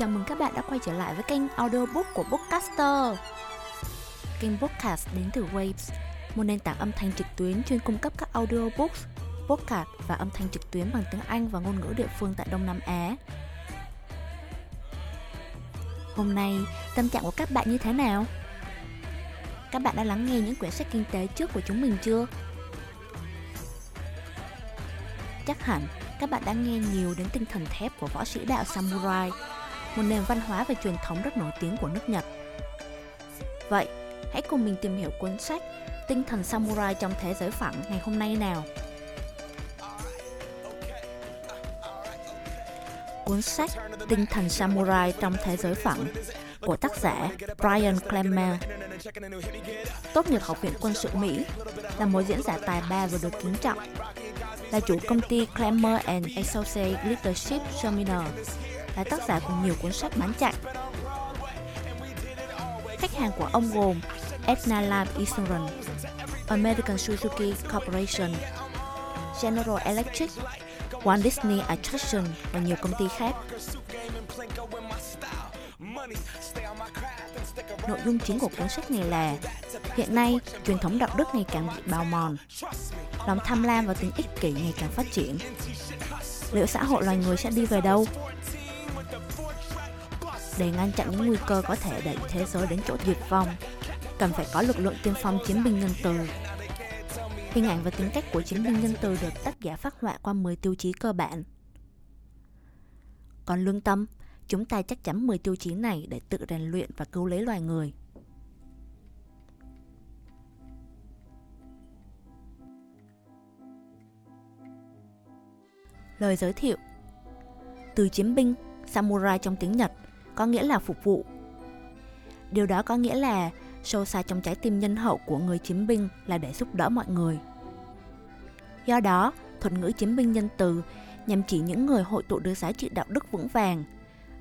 Chào mừng các bạn đã quay trở lại với kênh audiobook của Bookcaster. Kênh Bookcast đến từ Waves, một nền tảng âm thanh trực tuyến chuyên cung cấp các audiobooks, podcast và âm thanh trực tuyến bằng tiếng Anh và ngôn ngữ địa phương tại Đông Nam Á. Hôm nay, tâm trạng của các bạn như thế nào? Các bạn đã lắng nghe những quyển sách kinh tế trước của chúng mình chưa? Chắc hẳn các bạn đã nghe nhiều đến tinh thần thép của võ sĩ đạo samurai, một nền văn hóa và truyền thống rất nổi tiếng của nước Nhật. Vậy, hãy cùng mình tìm hiểu cuốn sách Tinh thần samurai trong thế giới phẳng ngày hôm nay nào. Cuốn sách Tinh thần samurai trong thế giới phẳng của tác giả Brian Clemmer. Tốt nghiệp Học viện Quân sự Mỹ, là một diễn giả tài ba và được kính trọng là chủ công ty Clemmer and Associates Leadership Seminar, là tác giả của nhiều cuốn sách bán chạy. Khách hàng của ông gồm Aetna Life Insurance, American Suzuki Corporation, General Electric, Walt Disney Attraction và nhiều công ty khác. Nội dung chính của cuốn sách này là hiện nay truyền thống đạo đức ngày càng bị bào mòn, lòng tham lam và tính ích kỷ ngày càng phát triển. Liệu xã hội loài người sẽ đi về đâu? Để ngăn chặn những nguy cơ có thể đẩy thế giới đến chỗ diệt vong, cần phải có lực lượng tiên phong chiến binh nhân từ. Hình ảnh và tính cách của chiến binh nhân từ được tác giả phát họa qua 10 tiêu chí cơ bản. Còn lương tâm, chúng ta chắc chắn 10 tiêu chí này để tự rèn luyện và cứu lấy loài người. Lời giới thiệu Từ chiến binh, samurai trong tiếng Nhật có nghĩa là phục vụ. Điều đó có nghĩa là sâu xa trong trái tim nhân hậu của người chiến binh là để giúp đỡ mọi người. Do đó, thuật ngữ chiến binh nhân từ nhằm chỉ những người hội tụ được giá trị đạo đức vững vàng,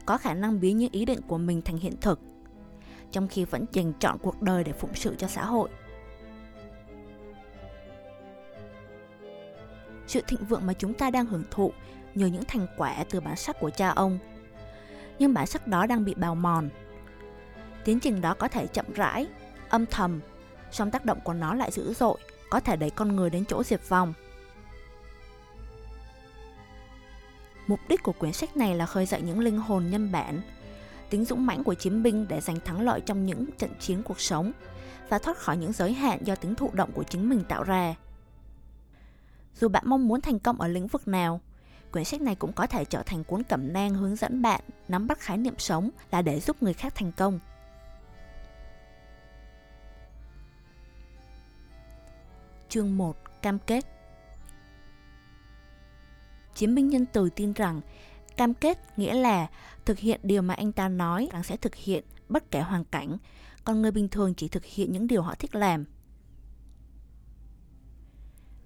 có khả năng biến những ý định của mình thành hiện thực, trong khi vẫn dành chọn cuộc đời để phụng sự cho xã hội. Sự thịnh vượng mà chúng ta đang hưởng thụ nhờ những thành quả từ bản sắc của cha ông. Nhưng bản sắc đó đang bị bào mòn. Tiến trình đó có thể chậm rãi, âm thầm, song tác động của nó lại dữ dội, có thể đẩy con người đến chỗ diệt vong. Mục đích của quyển sách này là khơi dậy những linh hồn nhân bản, tính dũng mãnh của chiến binh để giành thắng lợi trong những trận chiến cuộc sống và thoát khỏi những giới hạn do tính thụ động của chính mình tạo ra. Dù bạn mong muốn thành công ở lĩnh vực nào, quyển sách này cũng có thể trở thành cuốn cẩm nang hướng dẫn bạn nắm bắt khái niệm sống là để giúp người khác thành công. Chương 1 Cam kết Chiến binh nhân từ tin rằng cam kết nghĩa là thực hiện điều mà anh ta nói rằng sẽ thực hiện bất kể hoàn cảnh, còn người bình thường chỉ thực hiện những điều họ thích làm.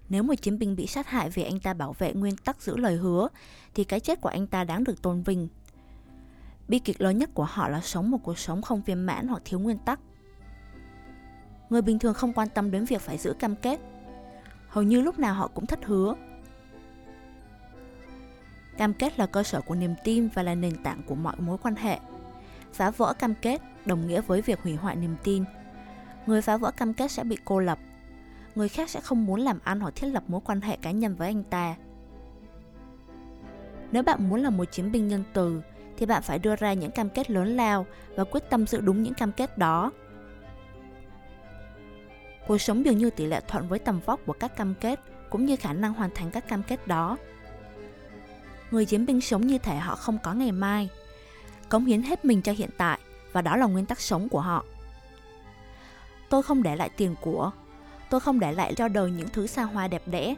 Nếu một chiến binh bị sát hại vì anh ta bảo vệ nguyên tắc giữ lời hứa, thì cái chết của anh ta đáng được tôn vinh. Bi kịch lớn nhất của họ là sống một cuộc sống không viên mãn hoặc thiếu nguyên tắc. Người bình thường không quan tâm đến việc phải giữ cam kết. Hầu như lúc nào họ cũng thất hứa. Cam kết là cơ sở của niềm tin và là nền tảng của mọi mối quan hệ. Phá vỡ cam kết đồng nghĩa với việc hủy hoại niềm tin. Người phá vỡ cam kết sẽ bị cô lập, người khác sẽ không muốn làm ăn hoặc thiết lập mối quan hệ cá nhân với anh ta. Nếu bạn muốn là một chiến binh nhân từ, thì bạn phải đưa ra những cam kết lớn lao và quyết tâm giữ đúng những cam kết đó. Cuộc sống dường như tỷ lệ thuận với tầm vóc của các cam kết cũng như khả năng hoàn thành các cam kết đó. Người chiến binh sống như thể họ không có ngày mai, cống hiến hết mình cho hiện tại và đó là nguyên tắc sống của họ. Tôi không để lại tiền của, Tôi không để lại cho đời những thứ xa hoa đẹp đẽ.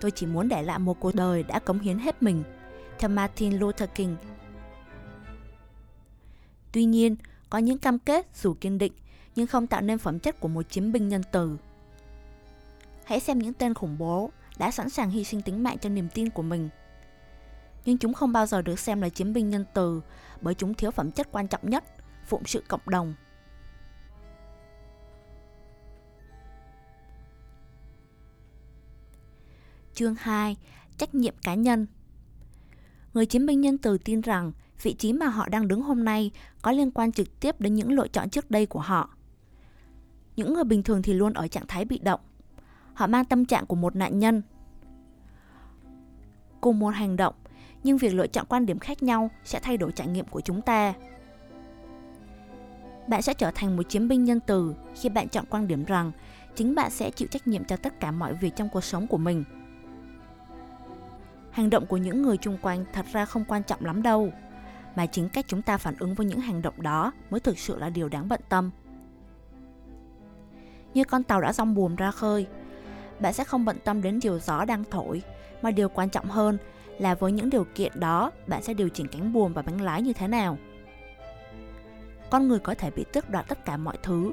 Tôi chỉ muốn để lại một cuộc đời đã cống hiến hết mình, theo Martin Luther King. Tuy nhiên, có những cam kết dù kiên định nhưng không tạo nên phẩm chất của một chiến binh nhân từ. Hãy xem những tên khủng bố đã sẵn sàng hy sinh tính mạng cho niềm tin của mình. Nhưng chúng không bao giờ được xem là chiến binh nhân từ bởi chúng thiếu phẩm chất quan trọng nhất, phụng sự cộng đồng. Chương 2 Trách nhiệm cá nhân Người chiến binh nhân từ tin rằng vị trí mà họ đang đứng hôm nay có liên quan trực tiếp đến những lựa chọn trước đây của họ. Những người bình thường thì luôn ở trạng thái bị động. Họ mang tâm trạng của một nạn nhân. Cùng một hành động, nhưng việc lựa chọn quan điểm khác nhau sẽ thay đổi trải nghiệm của chúng ta. Bạn sẽ trở thành một chiến binh nhân từ khi bạn chọn quan điểm rằng chính bạn sẽ chịu trách nhiệm cho tất cả mọi việc trong cuộc sống của mình. Hành động của những người chung quanh thật ra không quan trọng lắm đâu, mà chính cách chúng ta phản ứng với những hành động đó mới thực sự là điều đáng bận tâm. Như con tàu đã rong buồm ra khơi, bạn sẽ không bận tâm đến điều gió đang thổi, mà điều quan trọng hơn là với những điều kiện đó bạn sẽ điều chỉnh cánh buồm và bánh lái như thế nào. Con người có thể bị tước đoạt tất cả mọi thứ,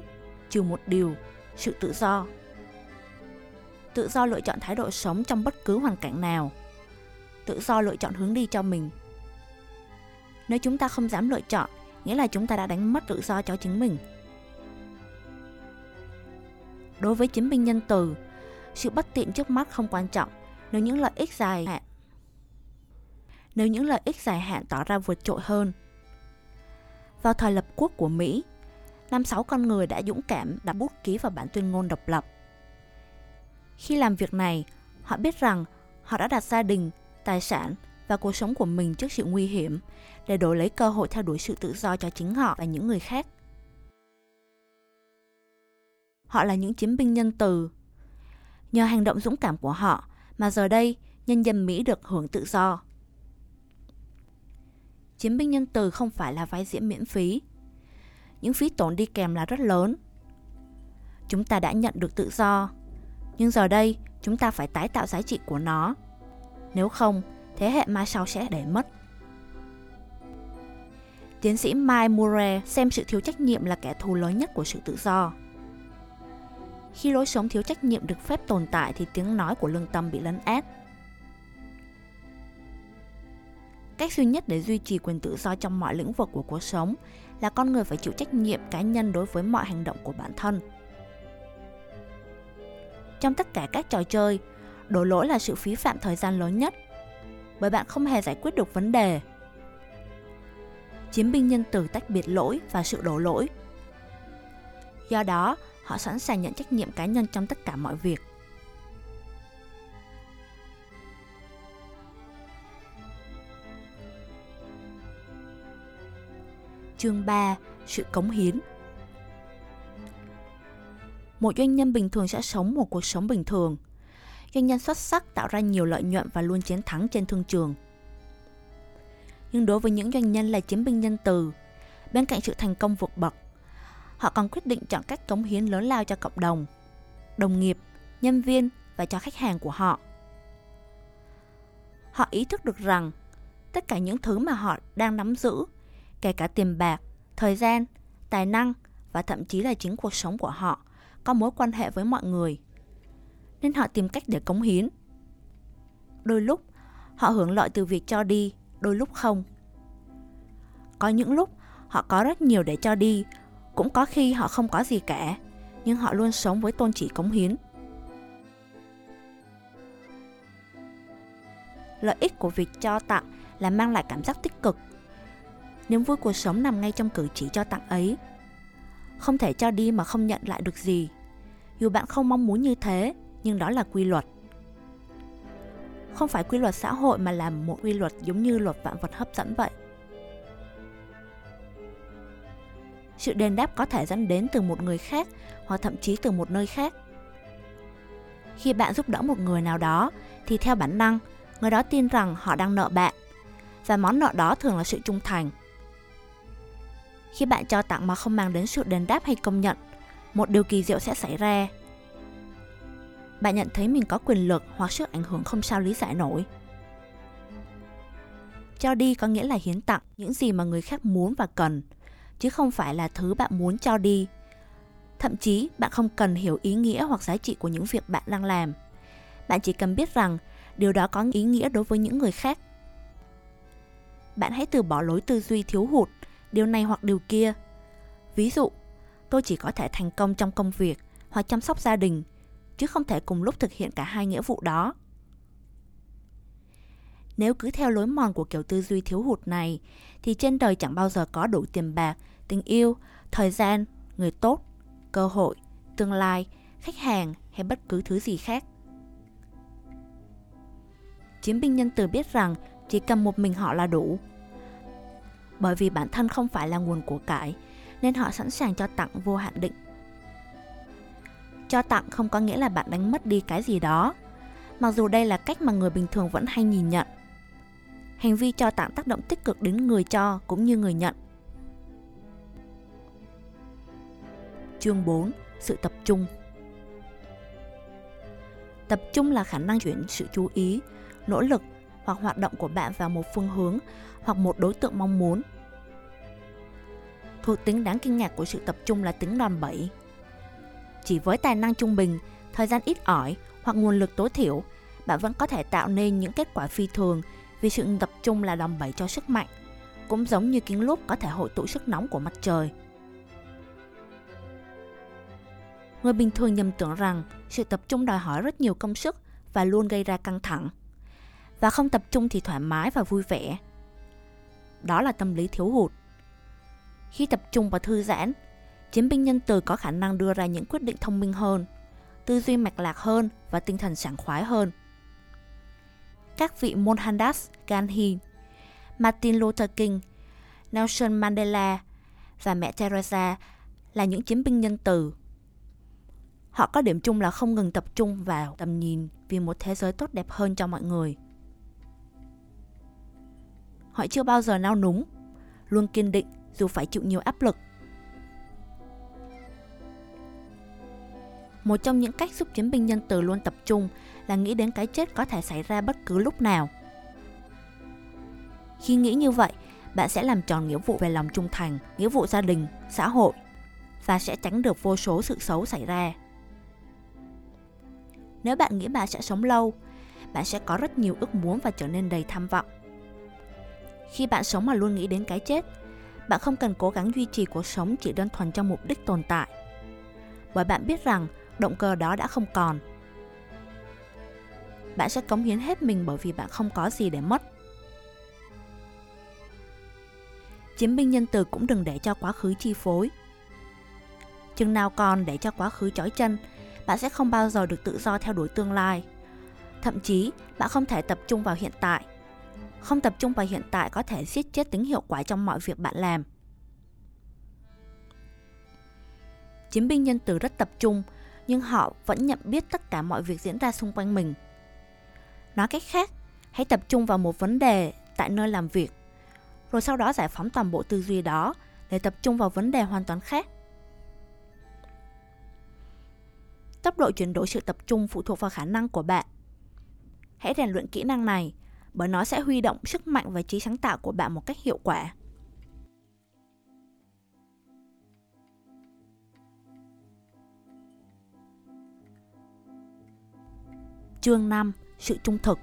trừ một điều, sự tự do. Tự do lựa chọn thái độ sống trong bất cứ hoàn cảnh nào. Tự do lựa chọn hướng đi cho mình. Nếu chúng ta không dám lựa chọn, nghĩa là chúng ta đã đánh mất tự do cho chính mình. Đối với chiến binh nhân từ, sự bất tiện trước mắt không quan trọng nếu những lợi ích dài hạn nếu những lợi ích dài hạn tỏ ra vượt trội hơn. Vào thời lập quốc của Mỹ, năm sáu con người đã dũng cảm đặt bút ký vào bản tuyên ngôn độc lập. Khi làm việc này, họ biết rằng họ đã đặt gia đình, tài sản và cuộc sống của mình trước sự nguy hiểm để đổi lấy cơ hội theo đuổi sự tự do cho chính họ và những người khác. Họ là những chiến binh nhân từ. Nhờ hành động dũng cảm của họ mà giờ đây nhân dân Mỹ được hưởng tự do. Chiến binh nhân từ không phải là vai diễn miễn phí. Những phí tổn đi kèm là rất lớn. Chúng ta đã nhận được tự do, nhưng giờ đây chúng ta phải tái tạo giá trị của nó. Nếu không, thế hệ mai sau sẽ để mất. Tiến sĩ Mike Murray xem sự thiếu trách nhiệm là kẻ thù lớn nhất của sự tự do. Khi lối sống thiếu trách nhiệm được phép tồn tại thì tiếng nói của lương tâm bị lấn át. Cách duy nhất để duy trì quyền tự do trong mọi lĩnh vực của cuộc sống là con người phải chịu trách nhiệm cá nhân đối với mọi hành động của bản thân. Trong tất cả các trò chơi, đổ lỗi là sự phí phạm thời gian lớn nhất, bởi bạn không hề giải quyết được vấn đề. Chiến binh nhân tử tách biệt lỗi và sự đổ lỗi. Do đó, họ sẵn sàng nhận trách nhiệm cá nhân trong tất cả mọi việc. Chương 3. Sự cống hiến Một doanh nhân bình thường sẽ sống một cuộc sống bình thường. Doanh nhân xuất sắc tạo ra nhiều lợi nhuận và luôn chiến thắng trên thương trường. Nhưng đối với những doanh nhân là chiến binh nhân từ, bên cạnh sự thành công vượt bậc, họ còn quyết định chọn cách cống hiến lớn lao cho cộng đồng, đồng nghiệp, nhân viên và cho khách hàng của họ. Họ ý thức được rằng tất cả những thứ mà họ đang nắm giữ kể cả tiền bạc, thời gian, tài năng và thậm chí là chính cuộc sống của họ có mối quan hệ với mọi người. Nên họ tìm cách để cống hiến. Đôi lúc, họ hưởng lợi từ việc cho đi, đôi lúc không. Có những lúc họ có rất nhiều để cho đi, cũng có khi họ không có gì cả, nhưng họ luôn sống với tôn chỉ cống hiến. Lợi ích của việc cho tặng là mang lại cảm giác tích cực niềm vui cuộc sống nằm ngay trong cử chỉ cho tặng ấy. Không thể cho đi mà không nhận lại được gì. Dù bạn không mong muốn như thế, nhưng đó là quy luật. Không phải quy luật xã hội mà là một quy luật giống như luật vạn vật hấp dẫn vậy. Sự đền đáp có thể dẫn đến từ một người khác hoặc thậm chí từ một nơi khác. Khi bạn giúp đỡ một người nào đó thì theo bản năng, người đó tin rằng họ đang nợ bạn và món nợ đó thường là sự trung thành khi bạn cho tặng mà không mang đến sự đền đáp hay công nhận, một điều kỳ diệu sẽ xảy ra. Bạn nhận thấy mình có quyền lực hoặc sức ảnh hưởng không sao lý giải nổi. Cho đi có nghĩa là hiến tặng những gì mà người khác muốn và cần, chứ không phải là thứ bạn muốn cho đi. Thậm chí bạn không cần hiểu ý nghĩa hoặc giá trị của những việc bạn đang làm. Bạn chỉ cần biết rằng điều đó có ý nghĩa đối với những người khác. Bạn hãy từ bỏ lối tư duy thiếu hụt điều này hoặc điều kia. Ví dụ, tôi chỉ có thể thành công trong công việc hoặc chăm sóc gia đình, chứ không thể cùng lúc thực hiện cả hai nghĩa vụ đó. Nếu cứ theo lối mòn của kiểu tư duy thiếu hụt này, thì trên đời chẳng bao giờ có đủ tiền bạc, tình yêu, thời gian, người tốt, cơ hội, tương lai, khách hàng hay bất cứ thứ gì khác. Chiến binh nhân từ biết rằng chỉ cần một mình họ là đủ. Bởi vì bản thân không phải là nguồn của cải, nên họ sẵn sàng cho tặng vô hạn định. Cho tặng không có nghĩa là bạn đánh mất đi cái gì đó, mặc dù đây là cách mà người bình thường vẫn hay nhìn nhận. Hành vi cho tặng tác động tích cực đến người cho cũng như người nhận. Chương 4. Sự tập trung Tập trung là khả năng chuyển sự chú ý, nỗ lực hoặc hoạt động của bạn vào một phương hướng hoặc một đối tượng mong muốn. Thuộc tính đáng kinh ngạc của sự tập trung là tính đòn bẩy. Chỉ với tài năng trung bình, thời gian ít ỏi hoặc nguồn lực tối thiểu, bạn vẫn có thể tạo nên những kết quả phi thường vì sự tập trung là đòn bẩy cho sức mạnh, cũng giống như kính lúp có thể hội tụ sức nóng của mặt trời. Người bình thường nhầm tưởng rằng sự tập trung đòi hỏi rất nhiều công sức và luôn gây ra căng thẳng. Và không tập trung thì thoải mái và vui vẻ. Đó là tâm lý thiếu hụt. Khi tập trung và thư giãn, chiến binh nhân từ có khả năng đưa ra những quyết định thông minh hơn, tư duy mạch lạc hơn và tinh thần sảng khoái hơn. Các vị Mohandas Gandhi, Martin Luther King, Nelson Mandela và mẹ Teresa là những chiến binh nhân từ Họ có điểm chung là không ngừng tập trung vào tầm nhìn vì một thế giới tốt đẹp hơn cho mọi người. Họ chưa bao giờ nao núng, luôn kiên định dù phải chịu nhiều áp lực. Một trong những cách giúp chiến binh nhân từ luôn tập trung là nghĩ đến cái chết có thể xảy ra bất cứ lúc nào. Khi nghĩ như vậy, bạn sẽ làm tròn nghĩa vụ về lòng trung thành, nghĩa vụ gia đình, xã hội và sẽ tránh được vô số sự xấu xảy ra. Nếu bạn nghĩ bạn sẽ sống lâu, bạn sẽ có rất nhiều ước muốn và trở nên đầy tham vọng. Khi bạn sống mà luôn nghĩ đến cái chết, bạn không cần cố gắng duy trì cuộc sống chỉ đơn thuần cho mục đích tồn tại. Bởi bạn biết rằng động cơ đó đã không còn. Bạn sẽ cống hiến hết mình bởi vì bạn không có gì để mất. Chiến binh nhân từ cũng đừng để cho quá khứ chi phối. Chừng nào còn để cho quá khứ chói chân bạn sẽ không bao giờ được tự do theo đuổi tương lai. Thậm chí, bạn không thể tập trung vào hiện tại. Không tập trung vào hiện tại có thể giết chết tính hiệu quả trong mọi việc bạn làm. Chiến binh nhân từ rất tập trung, nhưng họ vẫn nhận biết tất cả mọi việc diễn ra xung quanh mình. Nói cách khác, hãy tập trung vào một vấn đề tại nơi làm việc, rồi sau đó giải phóng toàn bộ tư duy đó để tập trung vào vấn đề hoàn toàn khác. Tốc độ chuyển đổi sự tập trung phụ thuộc vào khả năng của bạn. Hãy rèn luyện kỹ năng này, bởi nó sẽ huy động sức mạnh và trí sáng tạo của bạn một cách hiệu quả. Chương 5. Sự trung thực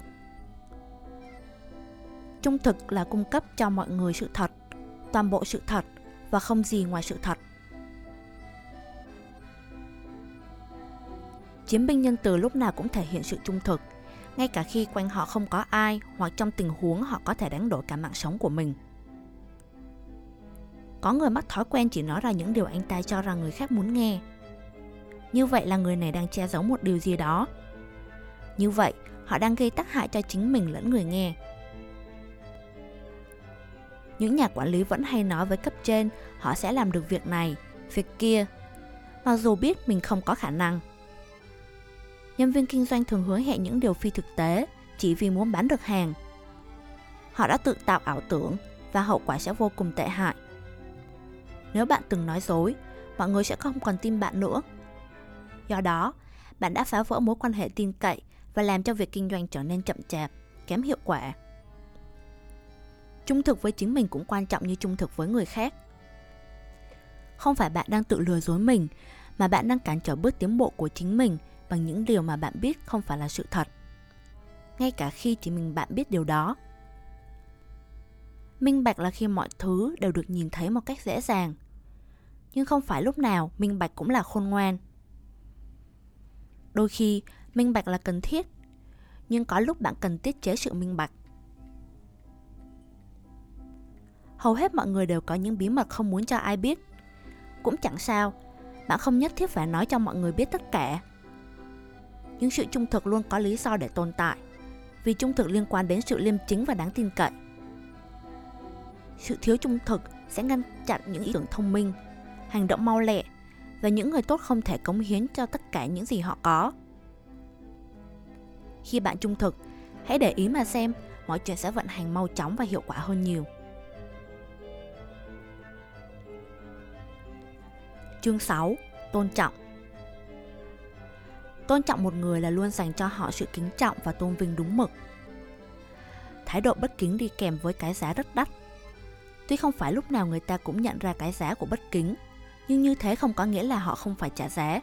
Trung thực là cung cấp cho mọi người sự thật, toàn bộ sự thật và không gì ngoài sự thật. Chiến binh nhân từ lúc nào cũng thể hiện sự trung thực, ngay cả khi quanh họ không có ai hoặc trong tình huống họ có thể đánh đổi cả mạng sống của mình. Có người mắc thói quen chỉ nói ra những điều anh ta cho rằng người khác muốn nghe. Như vậy là người này đang che giấu một điều gì đó. Như vậy, họ đang gây tác hại cho chính mình lẫn người nghe. Những nhà quản lý vẫn hay nói với cấp trên họ sẽ làm được việc này, việc kia, mặc dù biết mình không có khả năng nhân viên kinh doanh thường hứa hẹn những điều phi thực tế chỉ vì muốn bán được hàng. Họ đã tự tạo ảo tưởng và hậu quả sẽ vô cùng tệ hại. Nếu bạn từng nói dối, mọi người sẽ không còn tin bạn nữa. Do đó, bạn đã phá vỡ mối quan hệ tin cậy và làm cho việc kinh doanh trở nên chậm chạp, kém hiệu quả. Trung thực với chính mình cũng quan trọng như trung thực với người khác. Không phải bạn đang tự lừa dối mình, mà bạn đang cản trở bước tiến bộ của chính mình bằng những điều mà bạn biết không phải là sự thật ngay cả khi chỉ mình bạn biết điều đó minh bạch là khi mọi thứ đều được nhìn thấy một cách dễ dàng nhưng không phải lúc nào minh bạch cũng là khôn ngoan đôi khi minh bạch là cần thiết nhưng có lúc bạn cần tiết chế sự minh bạch Hầu hết mọi người đều có những bí mật không muốn cho ai biết. Cũng chẳng sao, bạn không nhất thiết phải nói cho mọi người biết tất cả. Nhưng sự trung thực luôn có lý do để tồn tại, vì trung thực liên quan đến sự liêm chính và đáng tin cậy. Sự thiếu trung thực sẽ ngăn chặn những ý tưởng thông minh, hành động mau lẹ và những người tốt không thể cống hiến cho tất cả những gì họ có. Khi bạn trung thực, hãy để ý mà xem mọi chuyện sẽ vận hành mau chóng và hiệu quả hơn nhiều. Chương 6. Tôn trọng Tôn trọng một người là luôn dành cho họ sự kính trọng và tôn vinh đúng mực. Thái độ bất kính đi kèm với cái giá rất đắt. Tuy không phải lúc nào người ta cũng nhận ra cái giá của bất kính, nhưng như thế không có nghĩa là họ không phải trả giá.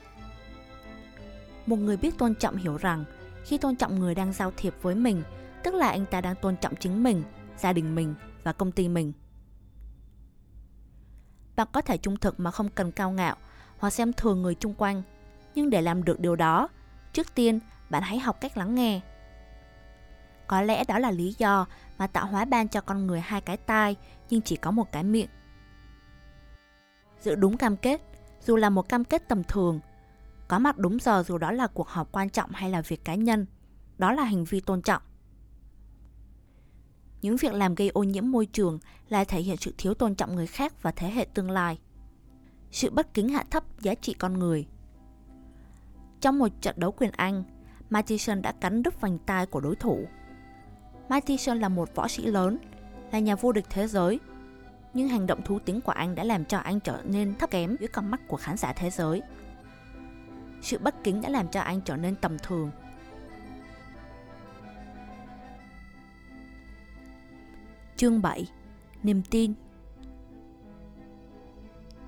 Một người biết tôn trọng hiểu rằng khi tôn trọng người đang giao thiệp với mình, tức là anh ta đang tôn trọng chính mình, gia đình mình và công ty mình. Bạn có thể trung thực mà không cần cao ngạo hoặc xem thường người chung quanh, nhưng để làm được điều đó, trước tiên bạn hãy học cách lắng nghe. Có lẽ đó là lý do mà tạo hóa ban cho con người hai cái tai nhưng chỉ có một cái miệng. Giữ đúng cam kết, dù là một cam kết tầm thường, có mặt đúng giờ dù đó là cuộc họp quan trọng hay là việc cá nhân, đó là hành vi tôn trọng. Những việc làm gây ô nhiễm môi trường là thể hiện sự thiếu tôn trọng người khác và thế hệ tương lai. Sự bất kính hạ thấp giá trị con người. Trong một trận đấu quyền Anh, Matheson đã cắn đứt vành tai của đối thủ. Matheson là một võ sĩ lớn, là nhà vô địch thế giới. Nhưng hành động thú tính của anh đã làm cho anh trở nên thấp kém dưới con mắt của khán giả thế giới. Sự bất kính đã làm cho anh trở nên tầm thường Chương 7 Niềm tin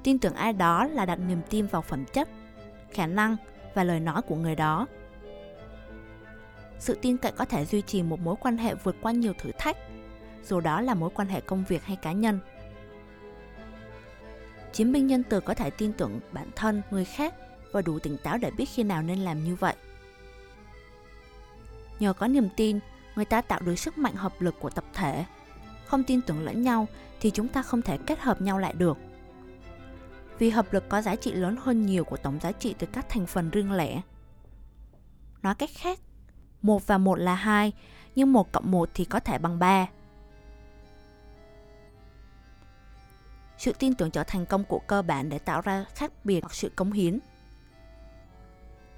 Tin tưởng ai đó là đặt niềm tin vào phẩm chất, khả năng và lời nói của người đó. Sự tin cậy có thể duy trì một mối quan hệ vượt qua nhiều thử thách, dù đó là mối quan hệ công việc hay cá nhân. Chiến binh nhân từ có thể tin tưởng bản thân, người khác và đủ tỉnh táo để biết khi nào nên làm như vậy. Nhờ có niềm tin, người ta tạo được sức mạnh hợp lực của tập thể không tin tưởng lẫn nhau thì chúng ta không thể kết hợp nhau lại được. Vì hợp lực có giá trị lớn hơn nhiều của tổng giá trị từ các thành phần riêng lẻ. Nói cách khác, một và một là hai, nhưng một cộng một thì có thể bằng ba. Sự tin tưởng trở thành công cụ cơ bản để tạo ra khác biệt hoặc sự cống hiến.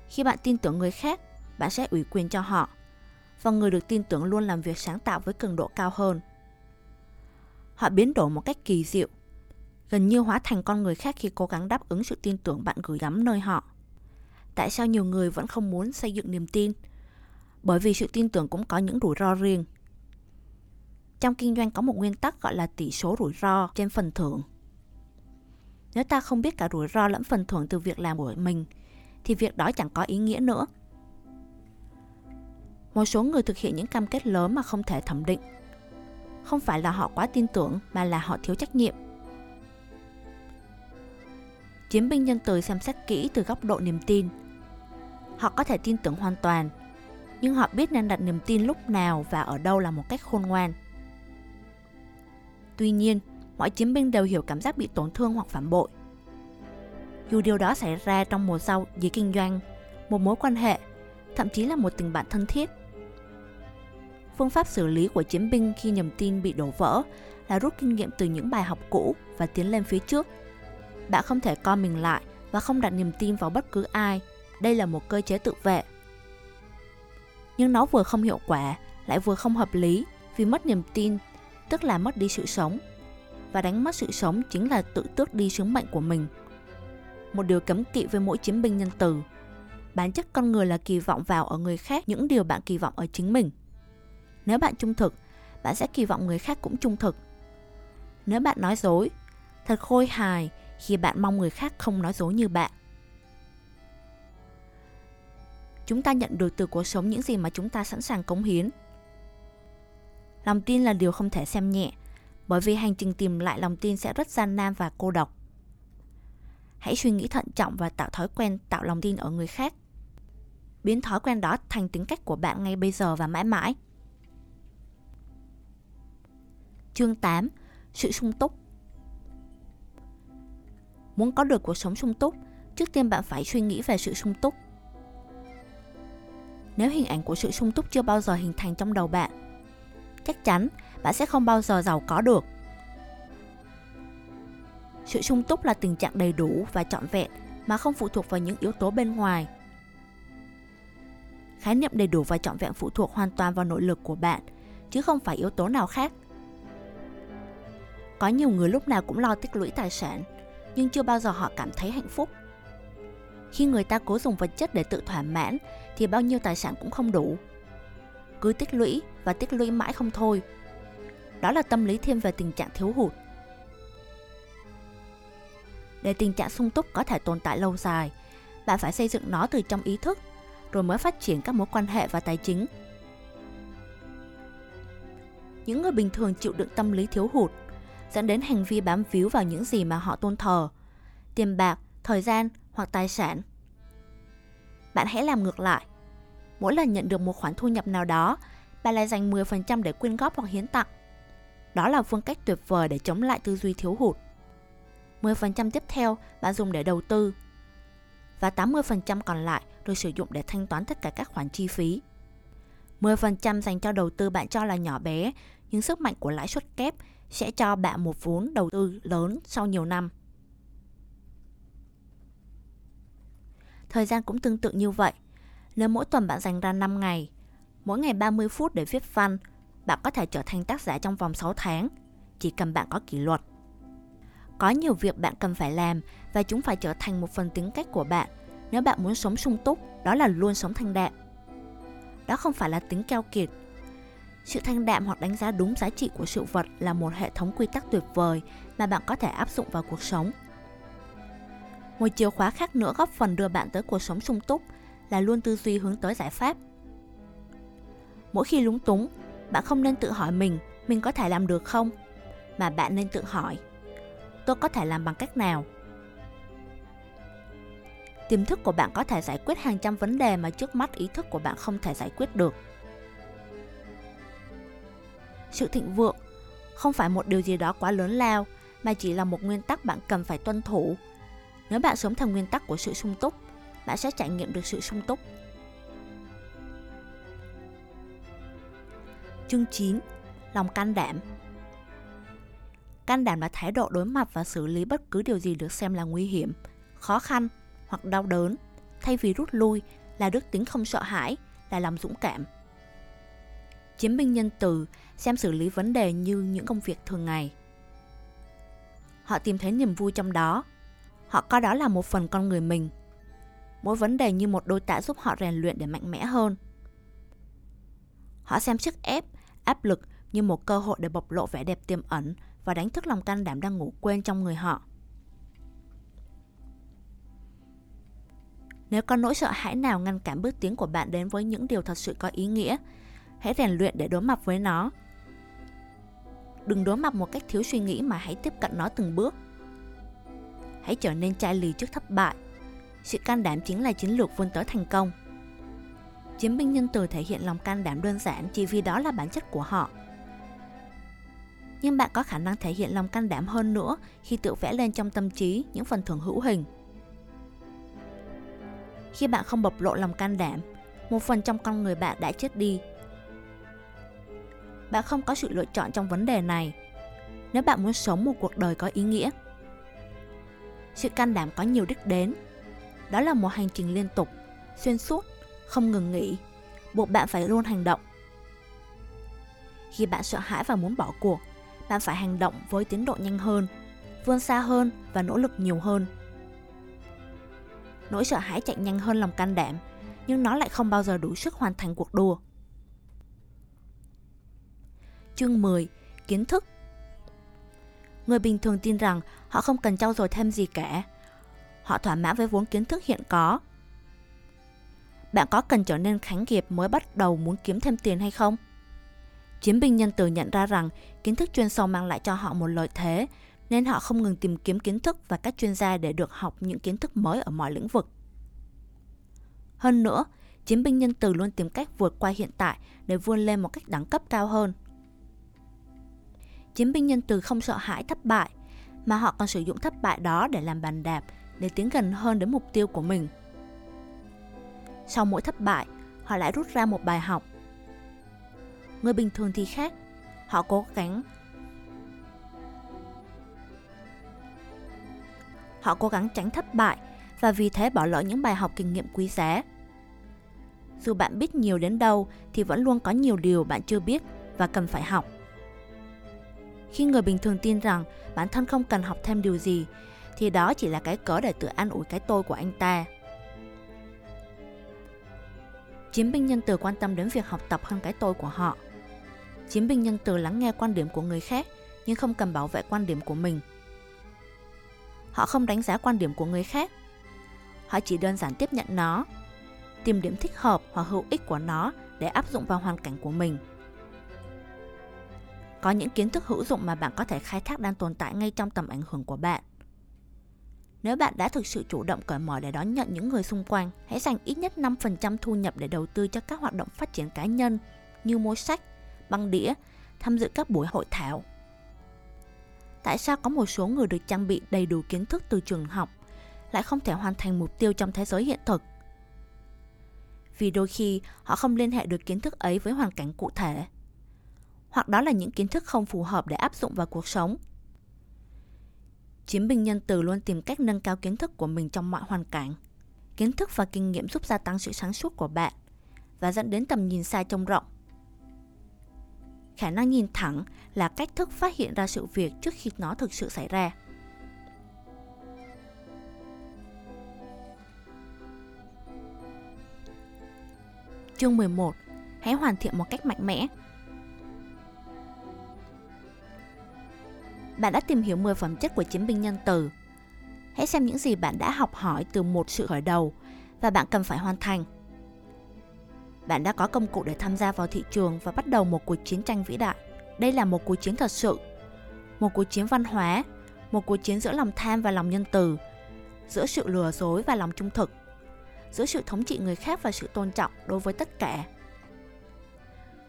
Khi bạn tin tưởng người khác, bạn sẽ ủy quyền cho họ, và người được tin tưởng luôn làm việc sáng tạo với cường độ cao hơn. Họ biến đổi một cách kỳ diệu, gần như hóa thành con người khác khi cố gắng đáp ứng sự tin tưởng bạn gửi gắm nơi họ. Tại sao nhiều người vẫn không muốn xây dựng niềm tin? Bởi vì sự tin tưởng cũng có những rủi ro riêng. Trong kinh doanh có một nguyên tắc gọi là tỷ số rủi ro trên phần thưởng. Nếu ta không biết cả rủi ro lẫn phần thưởng từ việc làm của mình, thì việc đó chẳng có ý nghĩa nữa. Một số người thực hiện những cam kết lớn mà không thể thẩm định không phải là họ quá tin tưởng mà là họ thiếu trách nhiệm. Chiến binh nhân từ xem xét kỹ từ góc độ niềm tin. Họ có thể tin tưởng hoàn toàn, nhưng họ biết nên đặt niềm tin lúc nào và ở đâu là một cách khôn ngoan. Tuy nhiên, mọi chiến binh đều hiểu cảm giác bị tổn thương hoặc phản bội. Dù điều đó xảy ra trong một sau dưới kinh doanh, một mối quan hệ, thậm chí là một tình bạn thân thiết – Phương pháp xử lý của chiến binh khi niềm tin bị đổ vỡ là rút kinh nghiệm từ những bài học cũ và tiến lên phía trước. Bạn không thể co mình lại và không đặt niềm tin vào bất cứ ai. Đây là một cơ chế tự vệ. Nhưng nó vừa không hiệu quả, lại vừa không hợp lý vì mất niềm tin, tức là mất đi sự sống. Và đánh mất sự sống chính là tự tước đi sứ mệnh của mình. Một điều cấm kỵ với mỗi chiến binh nhân từ. Bản chất con người là kỳ vọng vào ở người khác những điều bạn kỳ vọng ở chính mình. Nếu bạn trung thực, bạn sẽ kỳ vọng người khác cũng trung thực. Nếu bạn nói dối, thật khôi hài khi bạn mong người khác không nói dối như bạn. Chúng ta nhận được từ cuộc sống những gì mà chúng ta sẵn sàng cống hiến. Lòng tin là điều không thể xem nhẹ, bởi vì hành trình tìm lại lòng tin sẽ rất gian nan và cô độc. Hãy suy nghĩ thận trọng và tạo thói quen tạo lòng tin ở người khác. Biến thói quen đó thành tính cách của bạn ngay bây giờ và mãi mãi. Chương 8. sự sung túc. Muốn có được cuộc sống sung túc, trước tiên bạn phải suy nghĩ về sự sung túc. Nếu hình ảnh của sự sung túc chưa bao giờ hình thành trong đầu bạn, chắc chắn bạn sẽ không bao giờ giàu có được. Sự sung túc là tình trạng đầy đủ và trọn vẹn mà không phụ thuộc vào những yếu tố bên ngoài. Khái niệm đầy đủ và trọn vẹn phụ thuộc hoàn toàn vào nội lực của bạn, chứ không phải yếu tố nào khác. Có nhiều người lúc nào cũng lo tích lũy tài sản, nhưng chưa bao giờ họ cảm thấy hạnh phúc. Khi người ta cố dùng vật chất để tự thỏa mãn thì bao nhiêu tài sản cũng không đủ. Cứ tích lũy và tích lũy mãi không thôi. Đó là tâm lý thiên về tình trạng thiếu hụt. Để tình trạng sung túc có thể tồn tại lâu dài, bạn phải xây dựng nó từ trong ý thức, rồi mới phát triển các mối quan hệ và tài chính. Những người bình thường chịu đựng tâm lý thiếu hụt, dẫn đến hành vi bám víu vào những gì mà họ tôn thờ, tiền bạc, thời gian hoặc tài sản. Bạn hãy làm ngược lại. Mỗi lần nhận được một khoản thu nhập nào đó, bạn lại dành 10% để quyên góp hoặc hiến tặng. Đó là phương cách tuyệt vời để chống lại tư duy thiếu hụt. 10% tiếp theo bạn dùng để đầu tư và 80% còn lại được sử dụng để thanh toán tất cả các khoản chi phí. 10% dành cho đầu tư bạn cho là nhỏ bé, nhưng sức mạnh của lãi suất kép sẽ cho bạn một vốn đầu tư lớn sau nhiều năm. Thời gian cũng tương tự như vậy. Nếu mỗi tuần bạn dành ra 5 ngày, mỗi ngày 30 phút để viết văn, bạn có thể trở thành tác giả trong vòng 6 tháng, chỉ cần bạn có kỷ luật. Có nhiều việc bạn cần phải làm và chúng phải trở thành một phần tính cách của bạn nếu bạn muốn sống sung túc, đó là luôn sống thanh đạm. Đó không phải là tính keo kiệt. Sự thanh đạm hoặc đánh giá đúng giá trị của sự vật là một hệ thống quy tắc tuyệt vời mà bạn có thể áp dụng vào cuộc sống. Một chìa khóa khác nữa góp phần đưa bạn tới cuộc sống sung túc là luôn tư duy hướng tới giải pháp. Mỗi khi lúng túng, bạn không nên tự hỏi mình mình có thể làm được không, mà bạn nên tự hỏi tôi có thể làm bằng cách nào. Tiềm thức của bạn có thể giải quyết hàng trăm vấn đề mà trước mắt ý thức của bạn không thể giải quyết được. Sự thịnh vượng không phải một điều gì đó quá lớn lao mà chỉ là một nguyên tắc bạn cần phải tuân thủ nếu bạn sống theo nguyên tắc của sự sung túc, bạn sẽ trải nghiệm được sự sung túc. Chương 9. Lòng can đảm Can đảm là thái độ đối mặt và xử lý bất cứ điều gì được xem là nguy hiểm, khó khăn hoặc đau đớn, thay vì rút lui là đức tính không sợ hãi, là lòng dũng cảm. Chiến binh nhân từ xem xử lý vấn đề như những công việc thường ngày. Họ tìm thấy niềm vui trong đó Họ coi đó là một phần con người mình. Mỗi vấn đề như một đôi tạ giúp họ rèn luyện để mạnh mẽ hơn. Họ xem sức ép, áp lực như một cơ hội để bộc lộ vẻ đẹp tiềm ẩn và đánh thức lòng can đảm đang ngủ quên trong người họ. Nếu có nỗi sợ hãi nào ngăn cản bước tiến của bạn đến với những điều thật sự có ý nghĩa, hãy rèn luyện để đối mặt với nó. Đừng đối mặt một cách thiếu suy nghĩ mà hãy tiếp cận nó từng bước hãy trở nên chai lì trước thất bại. Sự can đảm chính là chiến lược vươn tới thành công. Chiến binh nhân từ thể hiện lòng can đảm đơn giản chỉ vì đó là bản chất của họ. Nhưng bạn có khả năng thể hiện lòng can đảm hơn nữa khi tự vẽ lên trong tâm trí những phần thưởng hữu hình. Khi bạn không bộc lộ lòng can đảm, một phần trong con người bạn đã chết đi. Bạn không có sự lựa chọn trong vấn đề này. Nếu bạn muốn sống một cuộc đời có ý nghĩa, sự can đảm có nhiều đích đến. Đó là một hành trình liên tục, xuyên suốt, không ngừng nghỉ, buộc bạn phải luôn hành động. Khi bạn sợ hãi và muốn bỏ cuộc, bạn phải hành động với tiến độ nhanh hơn, vươn xa hơn và nỗ lực nhiều hơn. Nỗi sợ hãi chạy nhanh hơn lòng can đảm, nhưng nó lại không bao giờ đủ sức hoàn thành cuộc đua. Chương 10. Kiến thức Người bình thường tin rằng họ không cần trau dồi thêm gì cả. Họ thỏa mãn với vốn kiến thức hiện có. Bạn có cần trở nên khánh kiệt mới bắt đầu muốn kiếm thêm tiền hay không? Chiến binh nhân từ nhận ra rằng kiến thức chuyên sâu mang lại cho họ một lợi thế, nên họ không ngừng tìm kiếm kiến thức và các chuyên gia để được học những kiến thức mới ở mọi lĩnh vực. Hơn nữa, chiến binh nhân từ luôn tìm cách vượt qua hiện tại để vươn lên một cách đẳng cấp cao hơn. Chiến binh nhân từ không sợ hãi thất bại, mà họ còn sử dụng thất bại đó để làm bàn đạp, để tiến gần hơn đến mục tiêu của mình. Sau mỗi thất bại, họ lại rút ra một bài học. Người bình thường thì khác, họ cố gắng họ cố gắng tránh thất bại và vì thế bỏ lỡ những bài học kinh nghiệm quý giá. Dù bạn biết nhiều đến đâu thì vẫn luôn có nhiều điều bạn chưa biết và cần phải học. Khi người bình thường tin rằng bản thân không cần học thêm điều gì thì đó chỉ là cái cớ để tự an ủi cái tôi của anh ta. Chiến binh nhân từ quan tâm đến việc học tập hơn cái tôi của họ. Chiến binh nhân từ lắng nghe quan điểm của người khác nhưng không cần bảo vệ quan điểm của mình. Họ không đánh giá quan điểm của người khác. Họ chỉ đơn giản tiếp nhận nó, tìm điểm thích hợp hoặc hữu ích của nó để áp dụng vào hoàn cảnh của mình. Có những kiến thức hữu dụng mà bạn có thể khai thác đang tồn tại ngay trong tầm ảnh hưởng của bạn. Nếu bạn đã thực sự chủ động cởi mở để đón nhận những người xung quanh, hãy dành ít nhất 5% thu nhập để đầu tư cho các hoạt động phát triển cá nhân như mua sách, băng đĩa, tham dự các buổi hội thảo. Tại sao có một số người được trang bị đầy đủ kiến thức từ trường học lại không thể hoàn thành mục tiêu trong thế giới hiện thực? Vì đôi khi họ không liên hệ được kiến thức ấy với hoàn cảnh cụ thể. Hoặc đó là những kiến thức không phù hợp để áp dụng vào cuộc sống. Chiến binh nhân từ luôn tìm cách nâng cao kiến thức của mình trong mọi hoàn cảnh. Kiến thức và kinh nghiệm giúp gia tăng sự sáng suốt của bạn và dẫn đến tầm nhìn xa trông rộng khả năng nhìn thẳng là cách thức phát hiện ra sự việc trước khi nó thực sự xảy ra. Chương 11 Hãy hoàn thiện một cách mạnh mẽ. Bạn đã tìm hiểu 10 phẩm chất của chiến binh nhân từ. Hãy xem những gì bạn đã học hỏi từ một sự khởi đầu và bạn cần phải hoàn thành bạn đã có công cụ để tham gia vào thị trường và bắt đầu một cuộc chiến tranh vĩ đại. Đây là một cuộc chiến thật sự, một cuộc chiến văn hóa, một cuộc chiến giữa lòng tham và lòng nhân từ, giữa sự lừa dối và lòng trung thực, giữa sự thống trị người khác và sự tôn trọng đối với tất cả,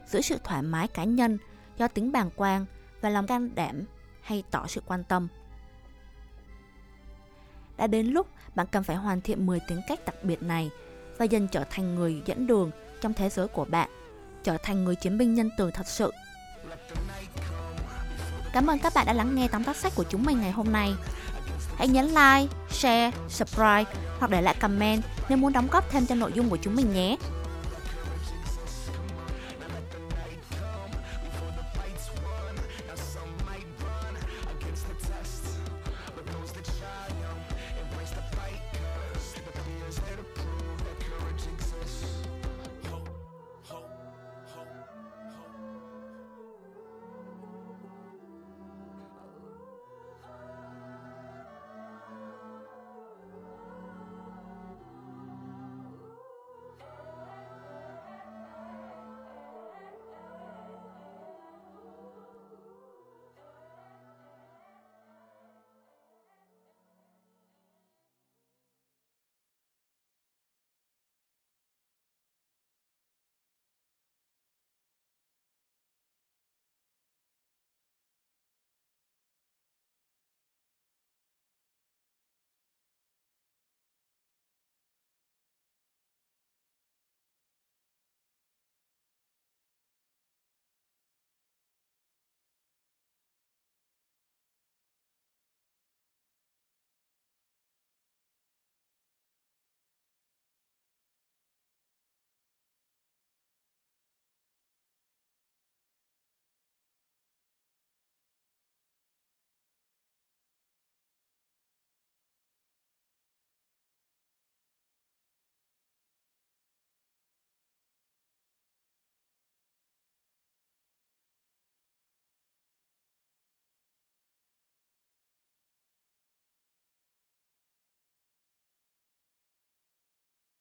giữa sự thoải mái cá nhân do tính bàng quan và lòng can đảm hay tỏ sự quan tâm. Đã đến lúc bạn cần phải hoàn thiện 10 tính cách đặc biệt này và dần trở thành người dẫn đường trong thế giới của bạn, trở thành người chiến binh nhân từ thật sự. Cảm ơn các bạn đã lắng nghe tóm tắt sách của chúng mình ngày hôm nay. Hãy nhấn like, share, subscribe hoặc để lại comment nếu muốn đóng góp thêm cho nội dung của chúng mình nhé.